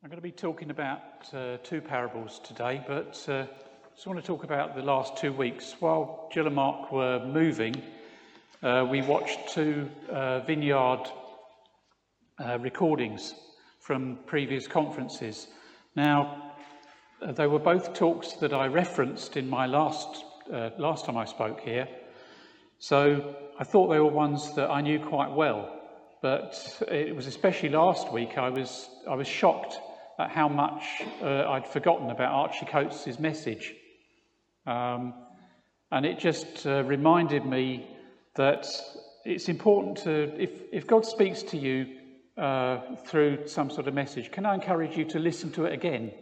I'm going to be talking about uh, two parables today, but uh, I just want to talk about the last two weeks. While Jill and Mark were moving, uh, we watched two uh, vineyard uh, recordings from previous conferences. Now, uh, they were both talks that I referenced in my last, last time I spoke here, so I thought they were ones that I knew quite well. But it was especially last week I was, I was shocked at how much uh, I'd forgotten about Archie Coates' message. Um, and it just uh, reminded me that it's important to, if, if God speaks to you uh, through some sort of message, can I encourage you to listen to it again?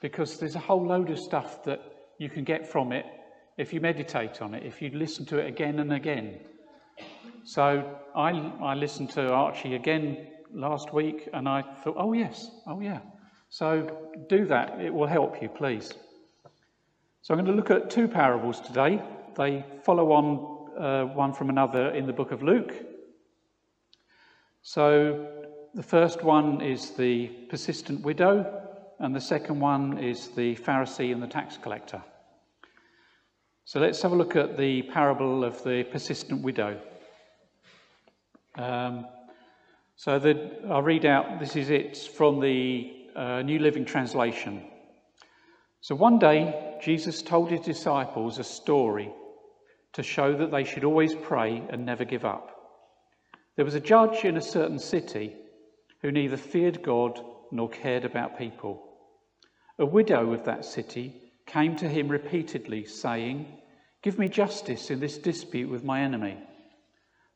Because there's a whole load of stuff that you can get from it if you meditate on it, if you listen to it again and again. So I, I listened to Archie again last week and I thought, oh, yes, oh, yeah. So do that, it will help you, please. So I'm going to look at two parables today. They follow on uh, one from another in the book of Luke. So the first one is the persistent widow, and the second one is the Pharisee and the tax collector. So let's have a look at the parable of the persistent widow. Um, so the, I'll read out, this is it from the uh, New Living Translation. So one day, Jesus told his disciples a story to show that they should always pray and never give up. There was a judge in a certain city who neither feared God nor cared about people. A widow of that city came to him repeatedly, saying, Give me justice in this dispute with my enemy.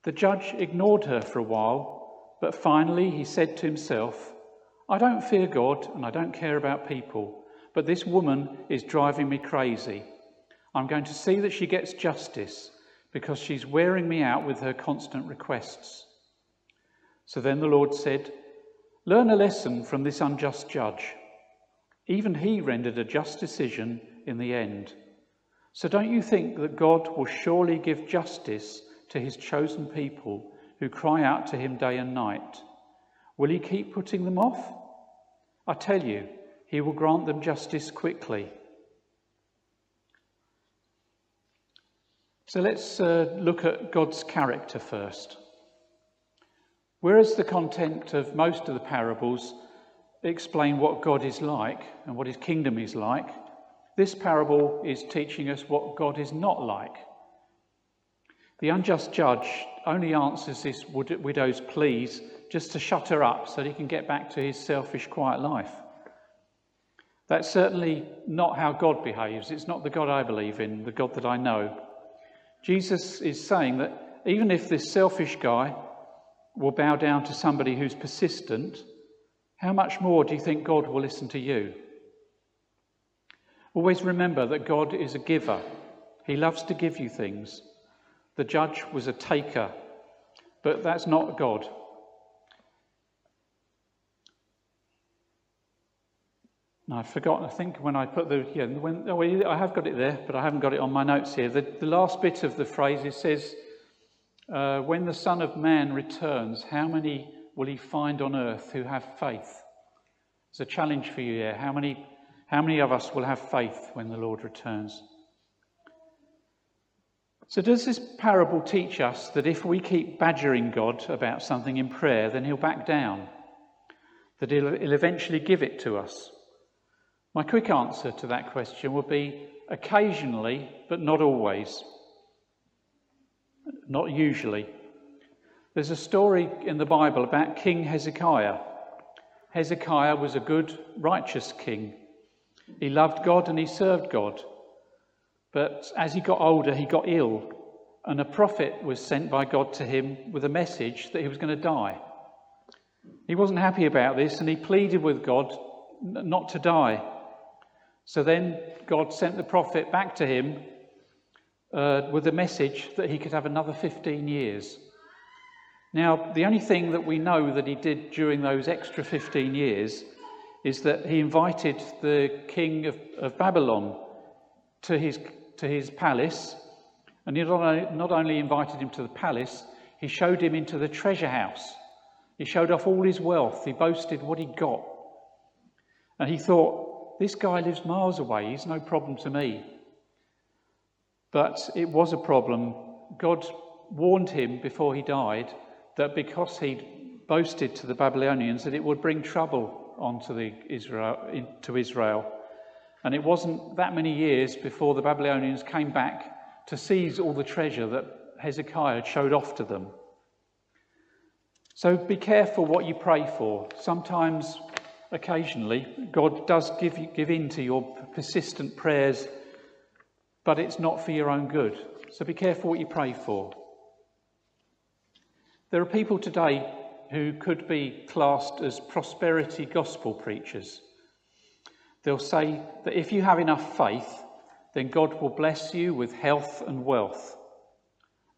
The judge ignored her for a while, but finally he said to himself, I don't fear God and I don't care about people, but this woman is driving me crazy. I'm going to see that she gets justice because she's wearing me out with her constant requests. So then the Lord said, Learn a lesson from this unjust judge. Even he rendered a just decision in the end. So don't you think that God will surely give justice to his chosen people who cry out to him day and night? Will he keep putting them off? I tell you, he will grant them justice quickly. So let's uh, look at God's character first. Whereas the content of most of the parables explain what God is like and what his kingdom is like, this parable is teaching us what God is not like. The unjust judge only answers this widow's pleas just to shut her up so that he can get back to his selfish, quiet life. That's certainly not how God behaves. It's not the God I believe in, the God that I know. Jesus is saying that even if this selfish guy will bow down to somebody who's persistent, how much more do you think God will listen to you? Always remember that God is a giver. He loves to give you things. The judge was a taker, but that's not God. I forgot, I think when I put the, yeah, when, oh, I have got it there, but I haven't got it on my notes here. The, the last bit of the phrase, says, uh, when the Son of Man returns, how many will he find on earth who have faith? It's a challenge for you here. How many, how many of us will have faith when the Lord returns? So, does this parable teach us that if we keep badgering God about something in prayer, then he'll back down? That he'll, he'll eventually give it to us? My quick answer to that question would be occasionally, but not always. Not usually. There's a story in the Bible about King Hezekiah. Hezekiah was a good, righteous king. He loved God and he served God. But as he got older, he got ill, and a prophet was sent by God to him with a message that he was going to die. He wasn't happy about this, and he pleaded with God not to die. So then God sent the prophet back to him uh, with a message that he could have another 15 years. Now, the only thing that we know that he did during those extra 15 years is that he invited the king of, of Babylon to his, to his palace. And he not only, not only invited him to the palace, he showed him into the treasure house. He showed off all his wealth. He boasted what he got. And he thought, this guy lives miles away, he's no problem to me. But it was a problem. God warned him before he died that because he'd boasted to the Babylonians that it would bring trouble onto the Israel, into Israel. And it wasn't that many years before the Babylonians came back to seize all the treasure that Hezekiah had showed off to them. So be careful what you pray for. Sometimes, occasionally, God does give, you, give in to your persistent prayers, but it's not for your own good. So be careful what you pray for. There are people today who could be classed as prosperity gospel preachers. They'll say that if you have enough faith, then God will bless you with health and wealth.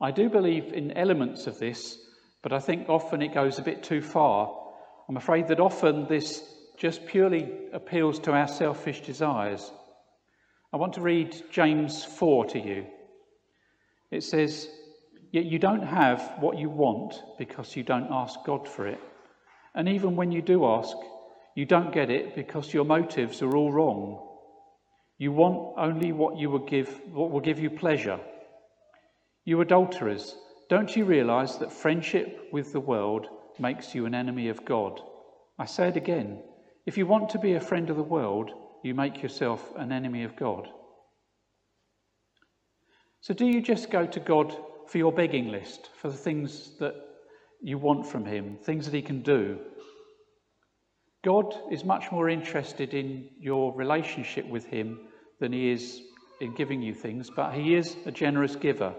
I do believe in elements of this but I think often it goes a bit too far. I'm afraid that often this just purely appeals to our selfish desires. I want to read James 4 to you. It says, Yet you don't have what you want because you don't ask God for it. And even when you do ask, you don't get it because your motives are all wrong. You want only what you will give what will give you pleasure. You adulterers, don't you realize that friendship with the world makes you an enemy of God? I say it again. If you want to be a friend of the world, you make yourself an enemy of God. So, do you just go to God for your begging list, for the things that you want from Him, things that He can do? God is much more interested in your relationship with Him than He is in giving you things, but He is a generous giver.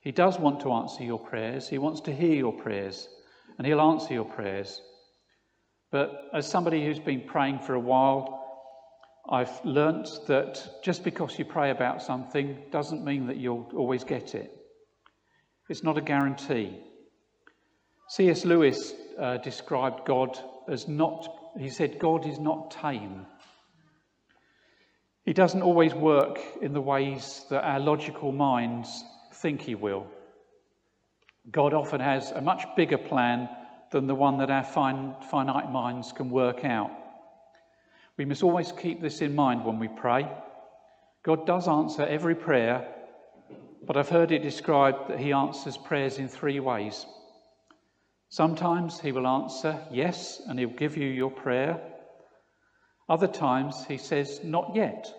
He does want to answer your prayers. He wants to hear your prayers, and He'll answer your prayers. But as somebody who's been praying for a while, I've learnt that just because you pray about something doesn't mean that you'll always get it. It's not a guarantee. C.S. Lewis uh, described God as not, he said, God is not tame. He doesn't always work in the ways that our logical minds think he will. God often has a much bigger plan than the one that our fine, finite minds can work out. We must always keep this in mind when we pray. God does answer every prayer, but I've heard it described that He answers prayers in three ways. Sometimes He will answer yes, and He'll give you your prayer. Other times He says, not yet.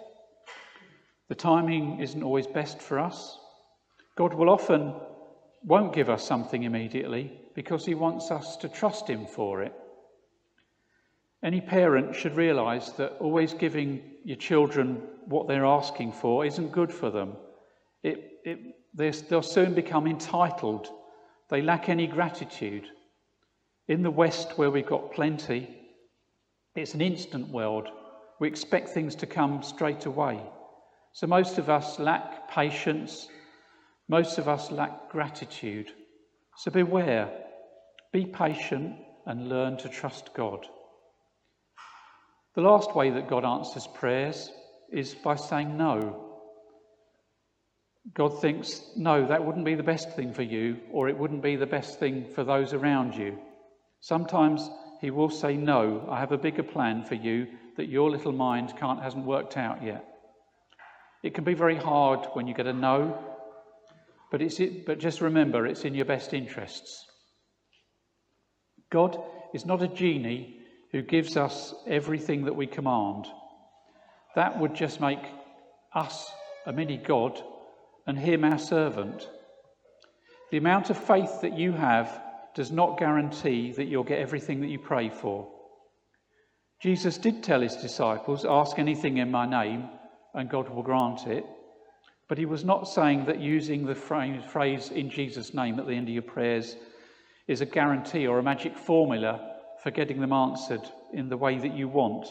The timing isn't always best for us. God will often won't give us something immediately because he wants us to trust him for it. Any parent should realize that always giving your children what they're asking for isn't good for them. It, it, they'll soon become entitled. They lack any gratitude. In the West, where we've got plenty, it's an instant world. We expect things to come straight away. So most of us lack patience most of us lack gratitude. So beware, be patient, and learn to trust God. The last way that God answers prayers is by saying no. God thinks, no, that wouldn't be the best thing for you, or it wouldn't be the best thing for those around you. Sometimes He will say, no, I have a bigger plan for you that your little mind can't, hasn't worked out yet. It can be very hard when you get a no but, it's, but just remember, it's in your best interests. God is not a genie who gives us everything that we command. That would just make us a mini God and Him our servant. The amount of faith that you have does not guarantee that you'll get everything that you pray for. Jesus did tell his disciples, Ask anything in my name, and God will grant it. But he was not saying that using the phrase in Jesus' name at the end of your prayers is a guarantee or a magic formula for getting them answered in the way that you want.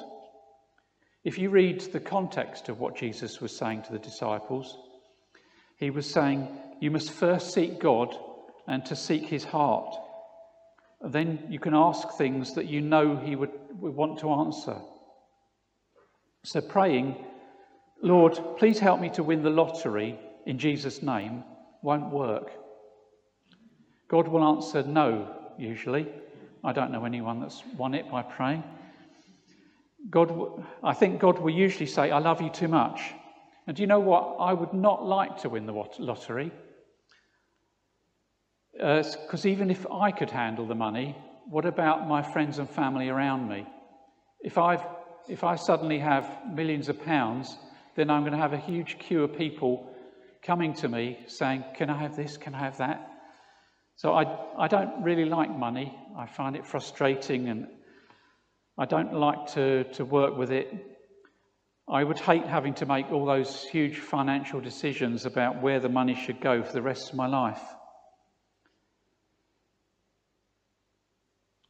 If you read the context of what Jesus was saying to the disciples, he was saying, You must first seek God and to seek his heart. Then you can ask things that you know he would, would want to answer. So praying Lord, please help me to win the lottery in Jesus' name, won't work. God will answer no, usually. I don't know anyone that's won it by praying. God, I think God will usually say, I love you too much. And do you know what? I would not like to win the lottery. Because uh, even if I could handle the money, what about my friends and family around me? If, I've, if I suddenly have millions of pounds, then I'm going to have a huge queue of people coming to me saying, Can I have this? Can I have that? So I, I don't really like money. I find it frustrating and I don't like to, to work with it. I would hate having to make all those huge financial decisions about where the money should go for the rest of my life.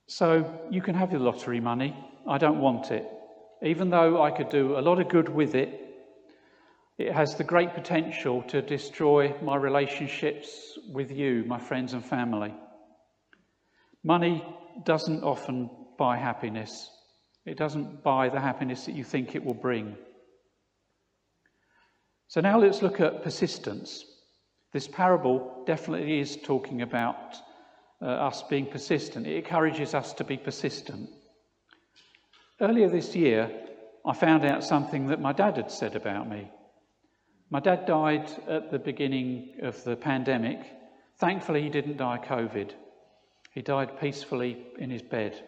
So you can have your lottery money. I don't want it. Even though I could do a lot of good with it, it has the great potential to destroy my relationships with you, my friends and family. Money doesn't often buy happiness, it doesn't buy the happiness that you think it will bring. So now let's look at persistence. This parable definitely is talking about uh, us being persistent. It encourages us to be persistent. Earlier this year, I found out something that my dad had said about me. My dad died at the beginning of the pandemic. Thankfully, he didn't die COVID. He died peacefully in his bed.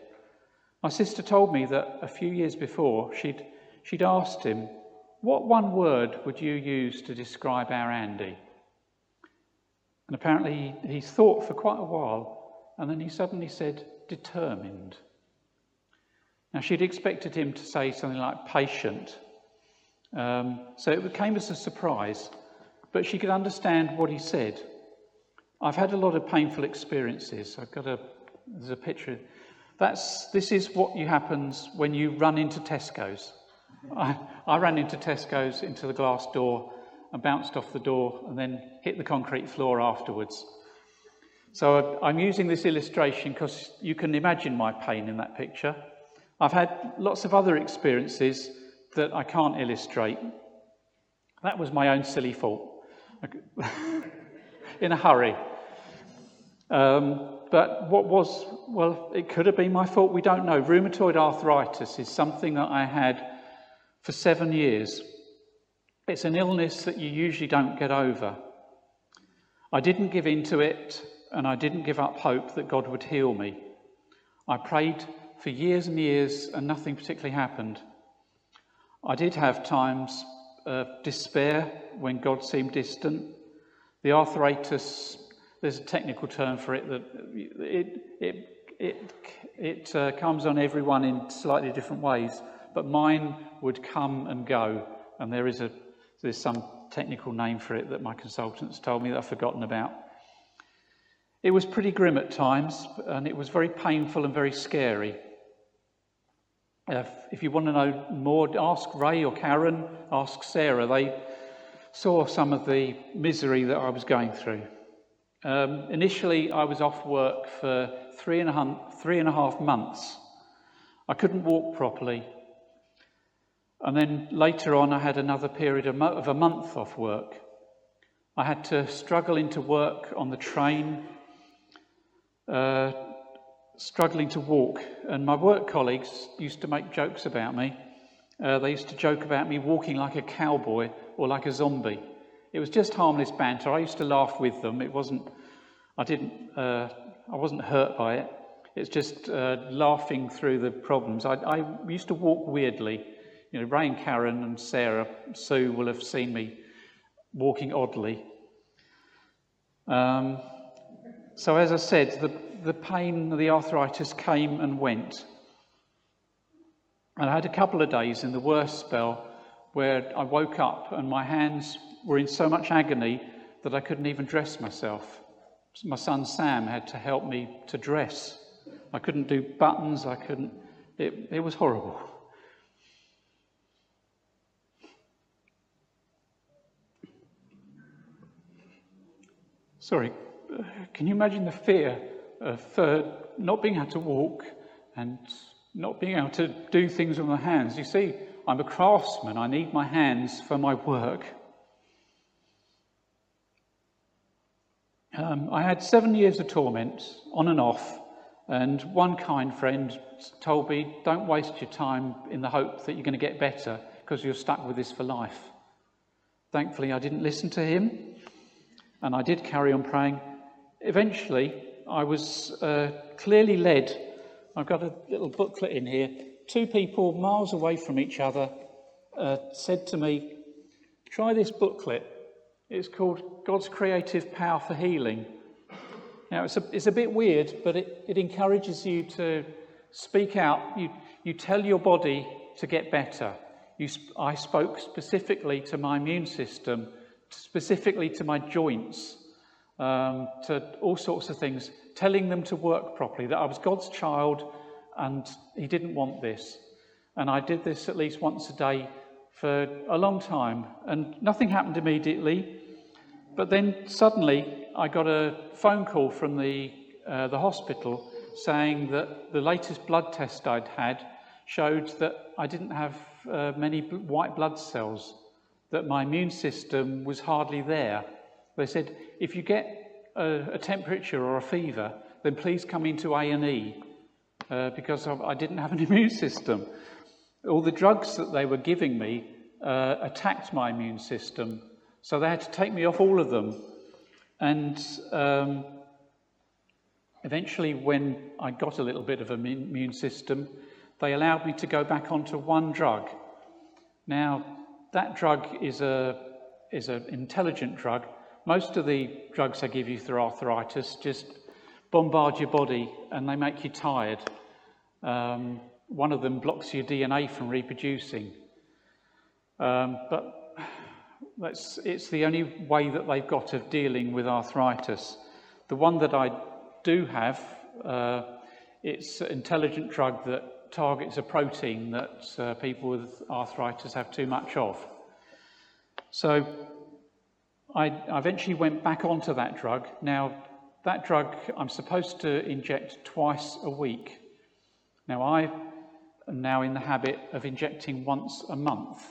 My sister told me that a few years before, she'd, she'd asked him, What one word would you use to describe our Andy? And apparently, he, he thought for quite a while, and then he suddenly said, Determined. Now, she'd expected him to say something like patient. Um, so it came as a surprise, but she could understand what he said. I've had a lot of painful experiences. I've got a, there's a picture. That's, this is what you happens when you run into Tesco's. I, I ran into Tesco's into the glass door and bounced off the door and then hit the concrete floor afterwards. So I'm using this illustration because you can imagine my pain in that picture. I've had lots of other experiences that I can't illustrate. That was my own silly fault. in a hurry. Um, but what was, well, it could have been my fault, we don't know. Rheumatoid arthritis is something that I had for seven years. It's an illness that you usually don't get over. I didn't give in to it, and I didn't give up hope that God would heal me. I prayed for years and years, and nothing particularly happened. I did have times of despair when God seemed distant. The arthritis there's a technical term for it that it, it, it, it uh, comes on everyone in slightly different ways, but mine would come and go. And there is a, there's some technical name for it that my consultants told me that I've forgotten about. It was pretty grim at times, and it was very painful and very scary. If, if you want to know more, ask Ray or Karen, ask Sarah. They saw some of the misery that I was going through. Um, initially, I was off work for three and, three and a half months. I couldn't walk properly. And then later on, I had another period of, of a month off work. I had to struggle into work on the train, uh, struggling to walk. And my work colleagues used to make jokes about me. Uh, they used to joke about me walking like a cowboy or like a zombie. It was just harmless banter. I used to laugh with them. It wasn't, I didn't, uh, I wasn't hurt by it. It's just uh, laughing through the problems. I, I, used to walk weirdly. You know, Ray and Karen and Sarah, Sue will have seen me walking oddly. Um, so, as I said, the, the pain, the arthritis came and went. And I had a couple of days in the worst spell where I woke up and my hands were in so much agony that I couldn't even dress myself. My son Sam had to help me to dress. I couldn't do buttons, I couldn't, it, it was horrible. Sorry, can you imagine the fear uh, not being able to walk and not being able to do things with my hands? You see, I'm a craftsman, I need my hands for my work. Um, I had seven years of torment, on and off, And one kind friend told me, don't waste your time in the hope that you're going to get better because you're stuck with this for life. Thankfully, I didn't listen to him and I did carry on praying. Eventually, I was uh, clearly led. I've got a little booklet in here. Two people miles away from each other uh, said to me, Try this booklet. It's called God's Creative Power for Healing. Now, it's a, it's a bit weird, but it, it encourages you to speak out. You, you tell your body to get better. You, I spoke specifically to my immune system, specifically to my joints, um, to all sorts of things, telling them to work properly, that I was God's child and He didn't want this. And I did this at least once a day for a long time, and nothing happened immediately. But then suddenly I got a phone call from the, uh, the hospital saying that the latest blood test I'd had showed that I didn't have uh, many white blood cells, that my immune system was hardly there. They said, if you get a, a temperature or a fever, then please come into A&E uh, because I didn't have an immune system. All the drugs that they were giving me uh, attacked my immune system so they had to take me off all of them. And um, eventually, when I got a little bit of an immune system, they allowed me to go back onto one drug. Now, that drug is a is an intelligent drug. Most of the drugs I give you for arthritis just bombard your body and they make you tired. Um, one of them blocks your DNA from reproducing. Um, but it's the only way that they've got of dealing with arthritis. The one that I do have, uh, it's an intelligent drug that targets a protein that uh, people with arthritis have too much of. So I eventually went back onto that drug. Now, that drug I'm supposed to inject twice a week. Now, I am now in the habit of injecting once a month.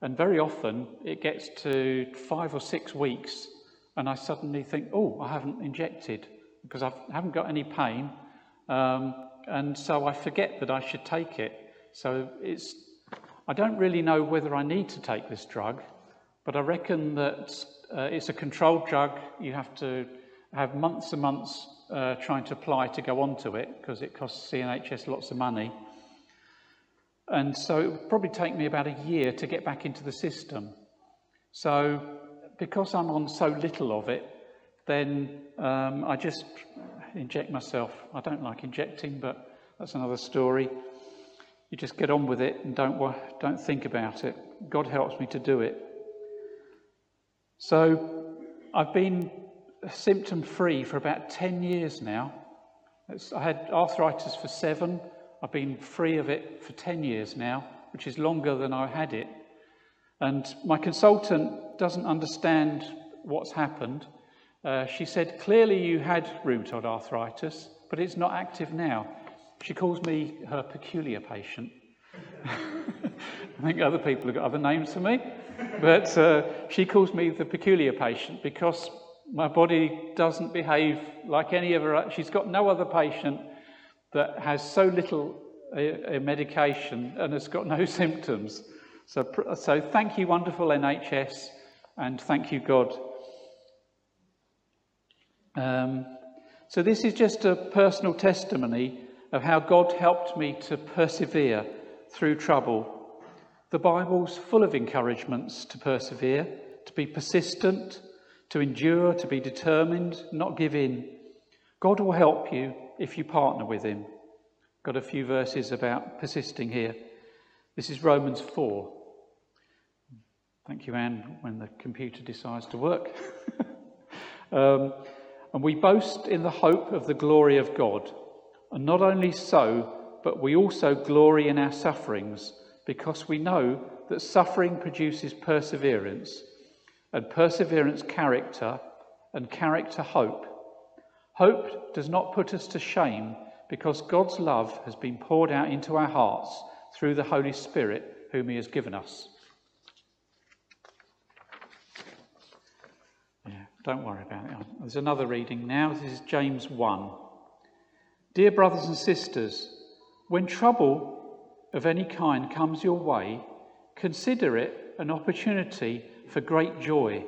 And very often it gets to five or six weeks, and I suddenly think, oh, I haven't injected because I haven't got any pain. Um, and so I forget that I should take it. So it's, I don't really know whether I need to take this drug, but I reckon that uh, it's a controlled drug. You have to have months and months uh, trying to apply to go onto it because it costs CNHS lots of money. And so it would probably take me about a year to get back into the system. So, because I'm on so little of it, then um, I just inject myself. I don't like injecting, but that's another story. You just get on with it and don't, don't think about it. God helps me to do it. So, I've been symptom free for about 10 years now. It's, I had arthritis for seven. I've been free of it for 10 years now, which is longer than I had it. And my consultant doesn't understand what's happened. Uh, she said, Clearly you had rheumatoid arthritis, but it's not active now. She calls me her peculiar patient. I think other people have got other names for me, but uh, she calls me the peculiar patient because my body doesn't behave like any of her. She's got no other patient that has so little a, a medication and has got no symptoms. So, so thank you, wonderful NHS, and thank you, God. Um, so this is just a personal testimony of how God helped me to persevere through trouble. The Bible's full of encouragements to persevere, to be persistent, to endure, to be determined, not give in. God will help you if you partner with him. Got a few verses about persisting here. This is Romans 4. Thank you, Anne, when the computer decides to work. um, and we boast in the hope of the glory of God. And not only so, but we also glory in our sufferings, because we know that suffering produces perseverance, and perseverance, character, and character, hope. Hope does not put us to shame because God's love has been poured out into our hearts through the Holy Spirit, whom He has given us. Yeah, don't worry about it. There's another reading now. This is James 1. Dear brothers and sisters, when trouble of any kind comes your way, consider it an opportunity for great joy.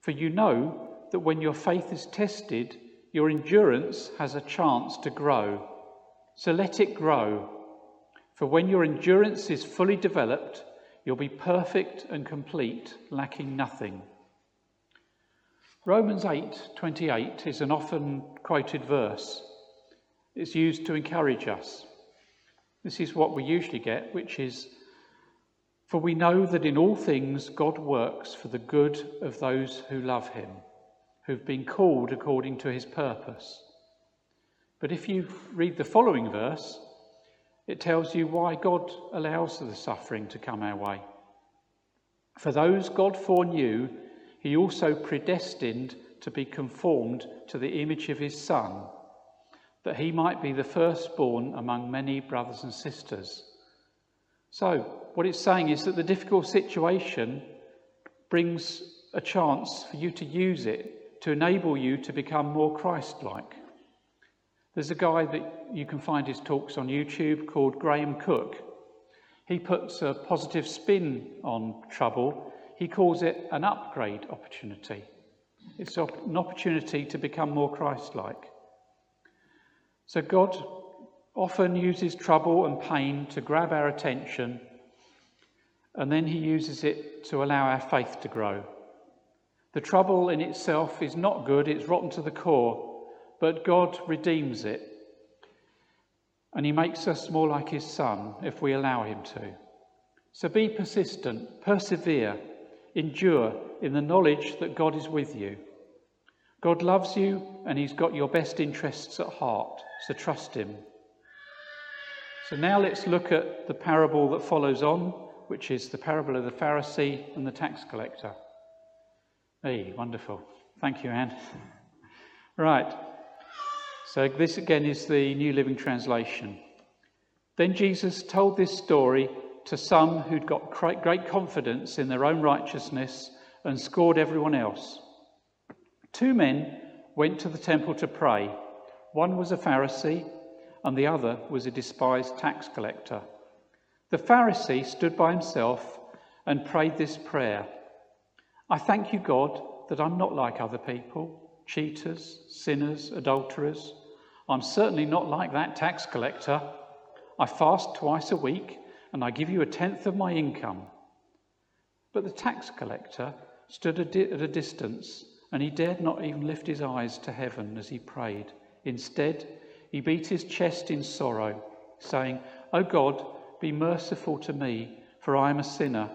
For you know that when your faith is tested, your endurance has a chance to grow. So let it grow. For when your endurance is fully developed, you'll be perfect and complete, lacking nothing. Romans 8:28 is an often quoted verse. It's used to encourage us. This is what we usually get, which is For we know that in all things God works for the good of those who love him, who've been called according to his purpose. But if you read the following verse, it tells you why God allows the suffering to come our way. For those God foreknew, he also predestined to be conformed to the image of his Son that he might be the firstborn among many brothers and sisters. So, what it's saying is that the difficult situation brings a chance for you to use it to enable you to become more Christ like. There's a guy that you can find his talks on YouTube called Graham Cooke. He puts a positive spin on trouble. He calls it an upgrade opportunity. It's an opportunity to become more Christ like. So God often uses trouble and pain to grab our attention, and then He uses it to allow our faith to grow. The trouble in itself is not good, it's rotten to the core, but God redeems it. And He makes us more like His Son if we allow Him to. So be persistent, persevere, endure in the knowledge that God is with you. God loves you and He's got your best interests at heart. So trust him. So now let's look at the parable that follows on, which is the parable of the Pharisee and the tax collector. Hey, wonderful. Thank you, Anne. Right. So this again is the New Living Translation. Then Jesus told this story to some who'd got great confidence in their own righteousness and scored everyone else. Two men went to the temple to pray. One was a Pharisee, and the other was a despised tax collector. The Pharisee stood by himself and prayed this prayer I thank you, God, that I'm not like other people cheaters, sinners, adulterers. I'm certainly not like that tax collector. I fast twice a week and I give you a tenth of my income. But the tax collector stood at a distance and he dared not even lift his eyes to heaven as he prayed. Instead, he beat his chest in sorrow, saying, O oh God, be merciful to me, for I am a sinner.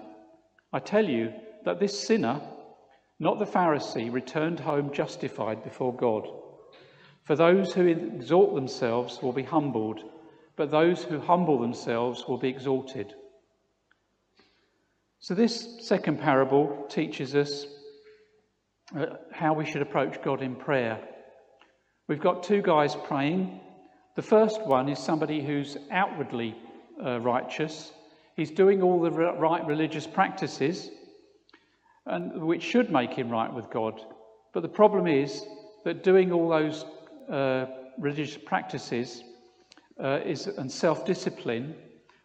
I tell you that this sinner, not the Pharisee, returned home justified before God. For those who exalt themselves will be humbled, but those who humble themselves will be exalted. So, this second parable teaches us how we should approach God in prayer. We've got two guys praying. The first one is somebody who's outwardly uh, righteous. He's doing all the right religious practices, and which should make him right with God. But the problem is that doing all those uh, religious practices uh, is, and self discipline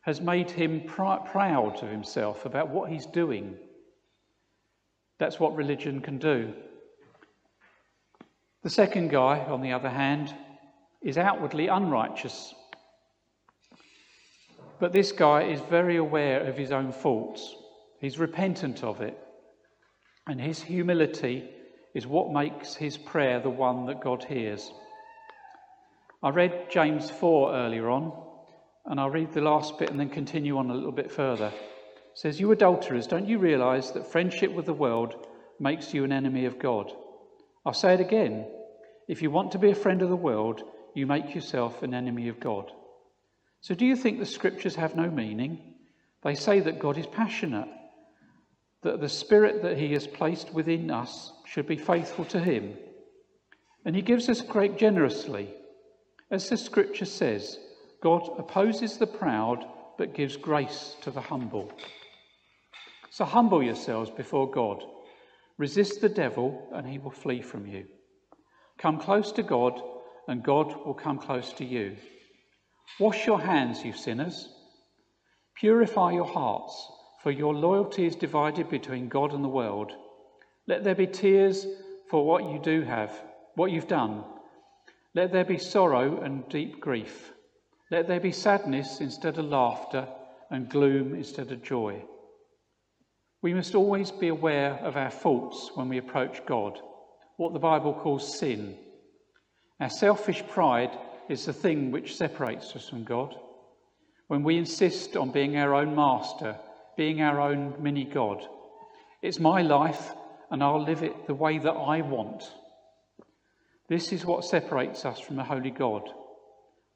has made him pr- proud of himself about what he's doing. That's what religion can do. The second guy, on the other hand, is outwardly unrighteous. But this guy is very aware of his own faults. He's repentant of it. And his humility is what makes his prayer the one that God hears. I read James 4 earlier on, and I'll read the last bit and then continue on a little bit further. Says, You adulterers, don't you realize that friendship with the world makes you an enemy of God? I'll say it again. If you want to be a friend of the world, you make yourself an enemy of God. So, do you think the scriptures have no meaning? They say that God is passionate, that the spirit that he has placed within us should be faithful to him. And he gives us great generously. As the scripture says, God opposes the proud but gives grace to the humble. So humble yourselves before God Resist the devil, and he will flee from you. Come close to God, and God will come close to you. Wash your hands, you sinners. Purify your hearts, for your loyalty is divided between God and the world. Let there be tears for what you do have, what you've done. Let there be sorrow and deep grief. Let there be sadness instead of laughter and gloom instead of joy. We must always be aware of our faults when we approach God, what the Bible calls sin. Our selfish pride is the thing which separates us from God. When we insist on being our own master, being our own mini God, it's my life and I'll live it the way that I want. This is what separates us from a holy God.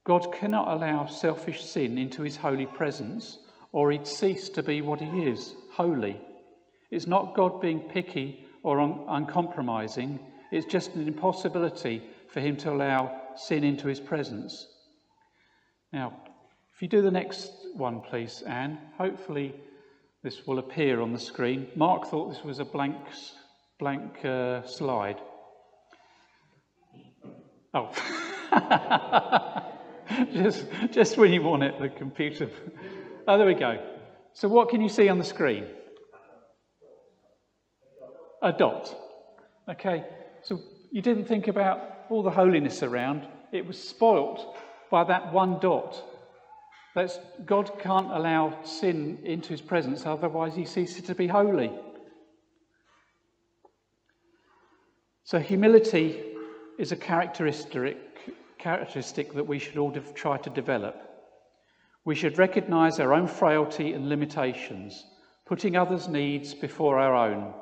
God cannot allow selfish sin into his holy presence, or he'd cease to be what he is holy. It's not God being picky or un- uncompromising, it's just an impossibility for him to allow sin into his presence. Now, if you do the next one, please, Anne, hopefully this will appear on the screen. Mark thought this was a blank, blank uh, slide. Oh. just, just when you want it, the computer. Oh, there we go. So, what can you see on the screen? A dot. Okay, so you didn't think about all the holiness around. It was spoilt by that one dot. That's, God can't allow sin into his presence, otherwise, he ceases to be holy. So, humility is a characteristic, characteristic that we should all try to develop. We should recognize our own frailty and limitations, putting others' needs before our own.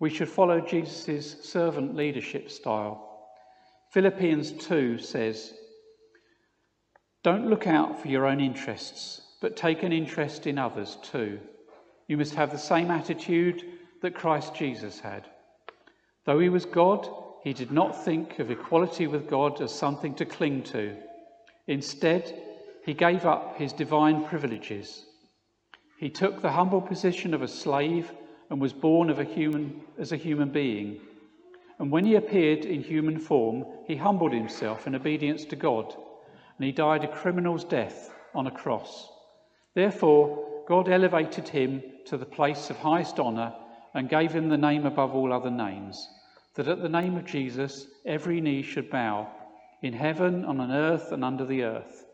We should follow Jesus' servant leadership style. Philippians 2 says, Don't look out for your own interests, but take an interest in others too. You must have the same attitude that Christ Jesus had. Though he was God, he did not think of equality with God as something to cling to. Instead, he gave up his divine privileges. He took the humble position of a slave and was born of a human, as a human being. And when he appeared in human form, he humbled himself in obedience to God, and he died a criminal's death on a cross. Therefore, God elevated him to the place of highest honour and gave him the name above all other names that at the name of Jesus every knee should bow, in heaven, and on earth, and under the earth,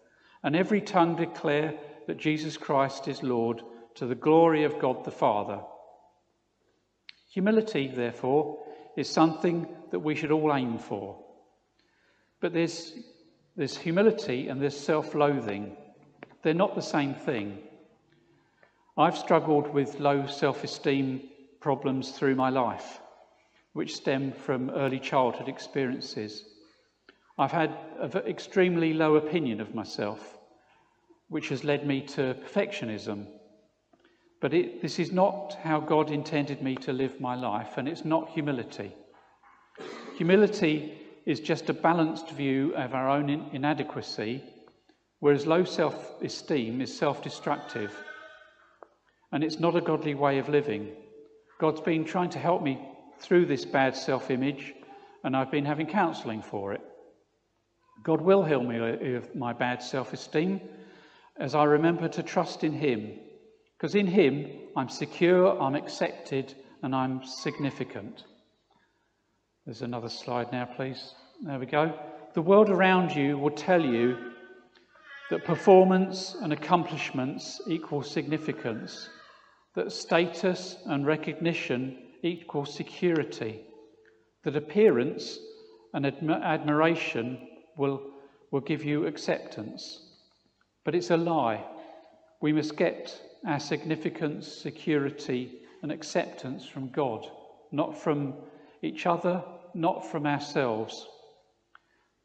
and every tongue declare that Jesus Christ is Lord, to the glory of God the Father. Humility, therefore, is something that we should all aim for. But there's, there's humility and there's self loathing. They're not the same thing. I've struggled with low self esteem problems through my life which stem from early childhood experiences. I've had an extremely low opinion of myself, which has led me to perfectionism. But it, this is not how God intended me to live my life, and it's not humility. Humility is just a balanced view of our own inadequacy, whereas low self esteem is self destructive. And it's not a godly way of living. God's been trying to help me through this bad self image, and I've been having counseling for it. God will heal me of my bad self esteem as I remember to trust in Him, because in Him I'm secure, I'm accepted, and I'm significant. There's another slide now, please. There we go. The world around you will tell you that performance and accomplishments equal significance, that status and recognition equal security, that appearance and admi- admiration will, will give you acceptance. But it's a lie. We must get our significance, security, and acceptance from God, not from each other, not from ourselves.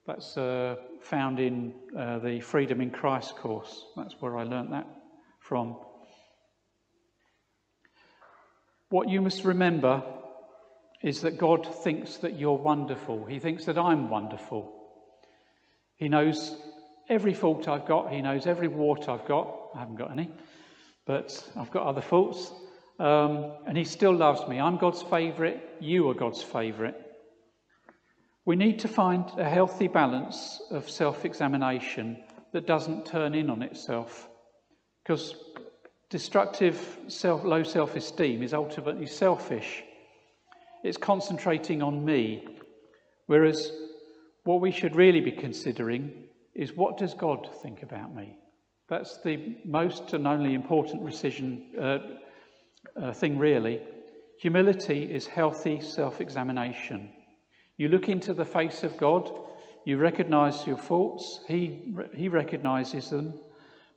That's uh, found in uh, the Freedom in Christ course. That's where I learnt that from. What you must remember is that God thinks that you're wonderful. He thinks that I'm wonderful. He knows every fault I've got, He knows every wart I've got. I haven't got any, but I've got other faults. Um, and He still loves me. I'm God's favourite. You are God's favourite. We need to find a healthy balance of self examination that doesn't turn in on itself. Because destructive self, low self esteem is ultimately selfish. It's concentrating on me. Whereas what we should really be considering is what does God think about me? That's the most and only important decision, uh, uh, thing, really. Humility is healthy self examination. You look into the face of God, you recognize your faults, He, he recognizes them,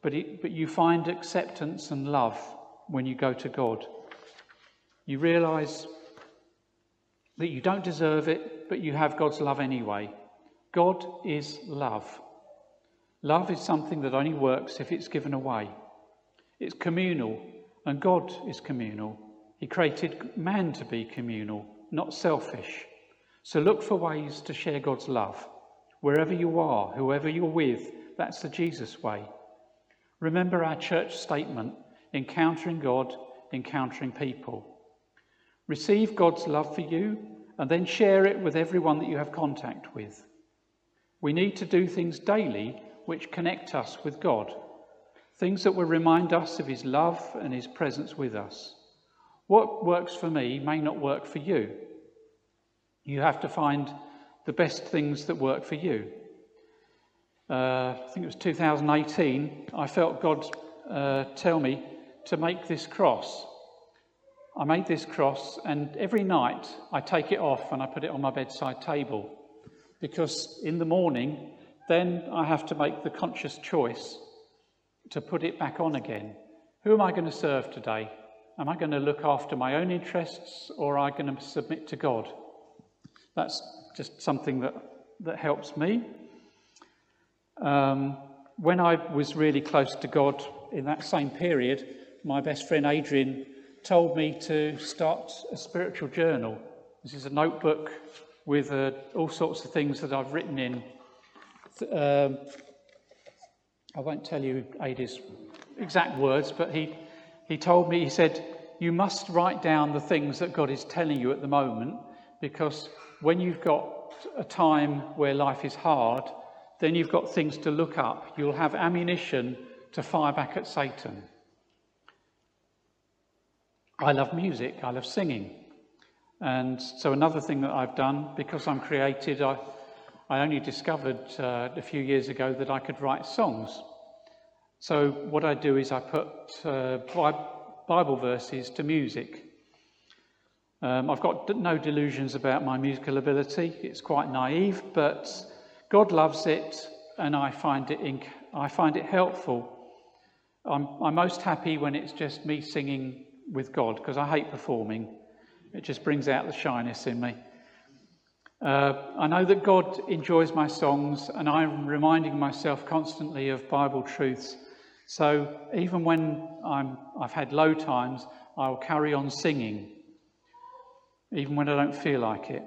but, but you find acceptance and love when you go to God. You realize that you don't deserve it, but you have God's love anyway. God is love. Love is something that only works if it's given away. It's communal, and God is communal. He created man to be communal, not selfish. So look for ways to share God's love. Wherever you are, whoever you're with, that's the Jesus way. Remember our church statement encountering God, encountering people. Receive God's love for you and then share it with everyone that you have contact with. We need to do things daily which connect us with God, things that will remind us of His love and His presence with us. What works for me may not work for you. You have to find the best things that work for you. Uh, I think it was 2018, I felt God uh, tell me to make this cross. I made this cross, and every night I take it off and I put it on my bedside table because in the morning, then I have to make the conscious choice to put it back on again. Who am I going to serve today? Am I going to look after my own interests or am I going to submit to God? That's just something that, that helps me. Um, when I was really close to God in that same period, my best friend Adrian told me to start a spiritual journal. This is a notebook with uh, all sorts of things that I've written in. Um, I won't tell you Ada's exact words, but he, he told me, he said, You must write down the things that God is telling you at the moment, because when you've got a time where life is hard, then you've got things to look up. You'll have ammunition to fire back at Satan. I love music, I love singing. And so, another thing that I've done, because I'm created, I, I only discovered uh, a few years ago that I could write songs. So, what I do is I put uh, Bible verses to music. Um, I've got no delusions about my musical ability, it's quite naive, but God loves it, and I find it, inc- I find it helpful. I'm, I'm most happy when it's just me singing with God because I hate performing. It just brings out the shyness in me. Uh, I know that God enjoys my songs, and I'm reminding myself constantly of Bible truths. So even when I'm, I've had low times, I'll carry on singing, even when I don't feel like it.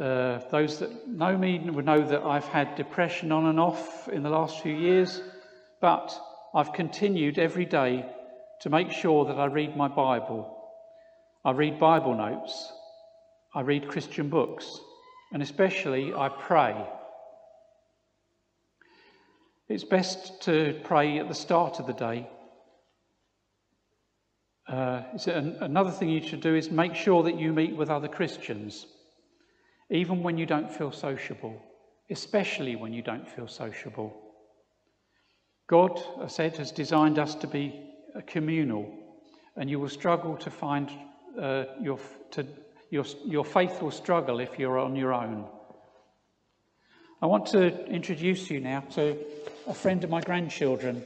Uh, those that know me would know that I've had depression on and off in the last few years, but I've continued every day to make sure that I read my Bible I read Bible notes, I read Christian books, and especially I pray. It's best to pray at the start of the day. Uh, another thing you should do is make sure that you meet with other Christians, even when you don't feel sociable, especially when you don't feel sociable. God, I said, has designed us to be communal, and you will struggle to find uh, your, to, your, your faith will struggle if you're on your own. I want to introduce you now to a friend of my grandchildren.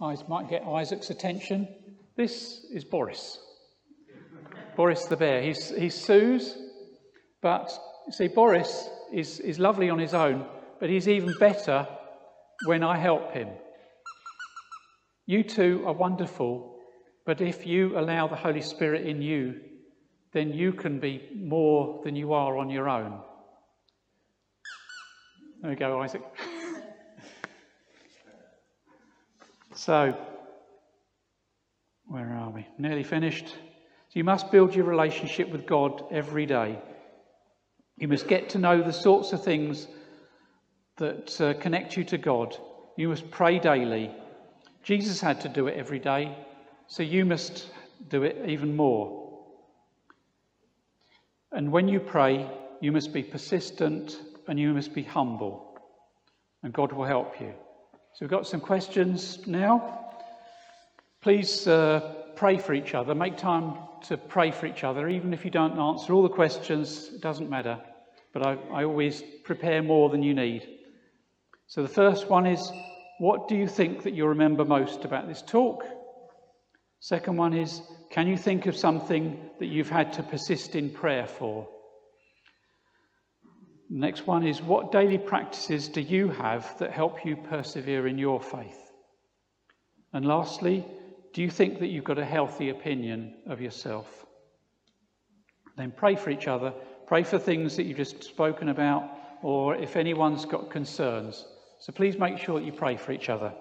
I might get Isaac's attention. This is Boris. Boris the bear. He's, he's Sue's, but see, Boris is, is lovely on his own, but he's even better when I help him. You two are wonderful but if you allow the Holy Spirit in you, then you can be more than you are on your own. There we go, Isaac. so, where are we? Nearly finished. So you must build your relationship with God every day. You must get to know the sorts of things that uh, connect you to God. You must pray daily. Jesus had to do it every day, so you must do it even more. And when you pray, you must be persistent and you must be humble, and God will help you. So we've got some questions now. Please uh, pray for each other. Make time to pray for each other. Even if you don't answer all the questions, it doesn't matter. But I, I always prepare more than you need. So the first one is what do you think that you'll remember most about this talk? Second one is can you think of something that you've had to persist in prayer for? Next one is what daily practices do you have that help you persevere in your faith? And lastly, do you think that you've got a healthy opinion of yourself? Then pray for each other. Pray for things that you've just spoken about, or if anyone's got concerns. So please make sure that you pray for each other.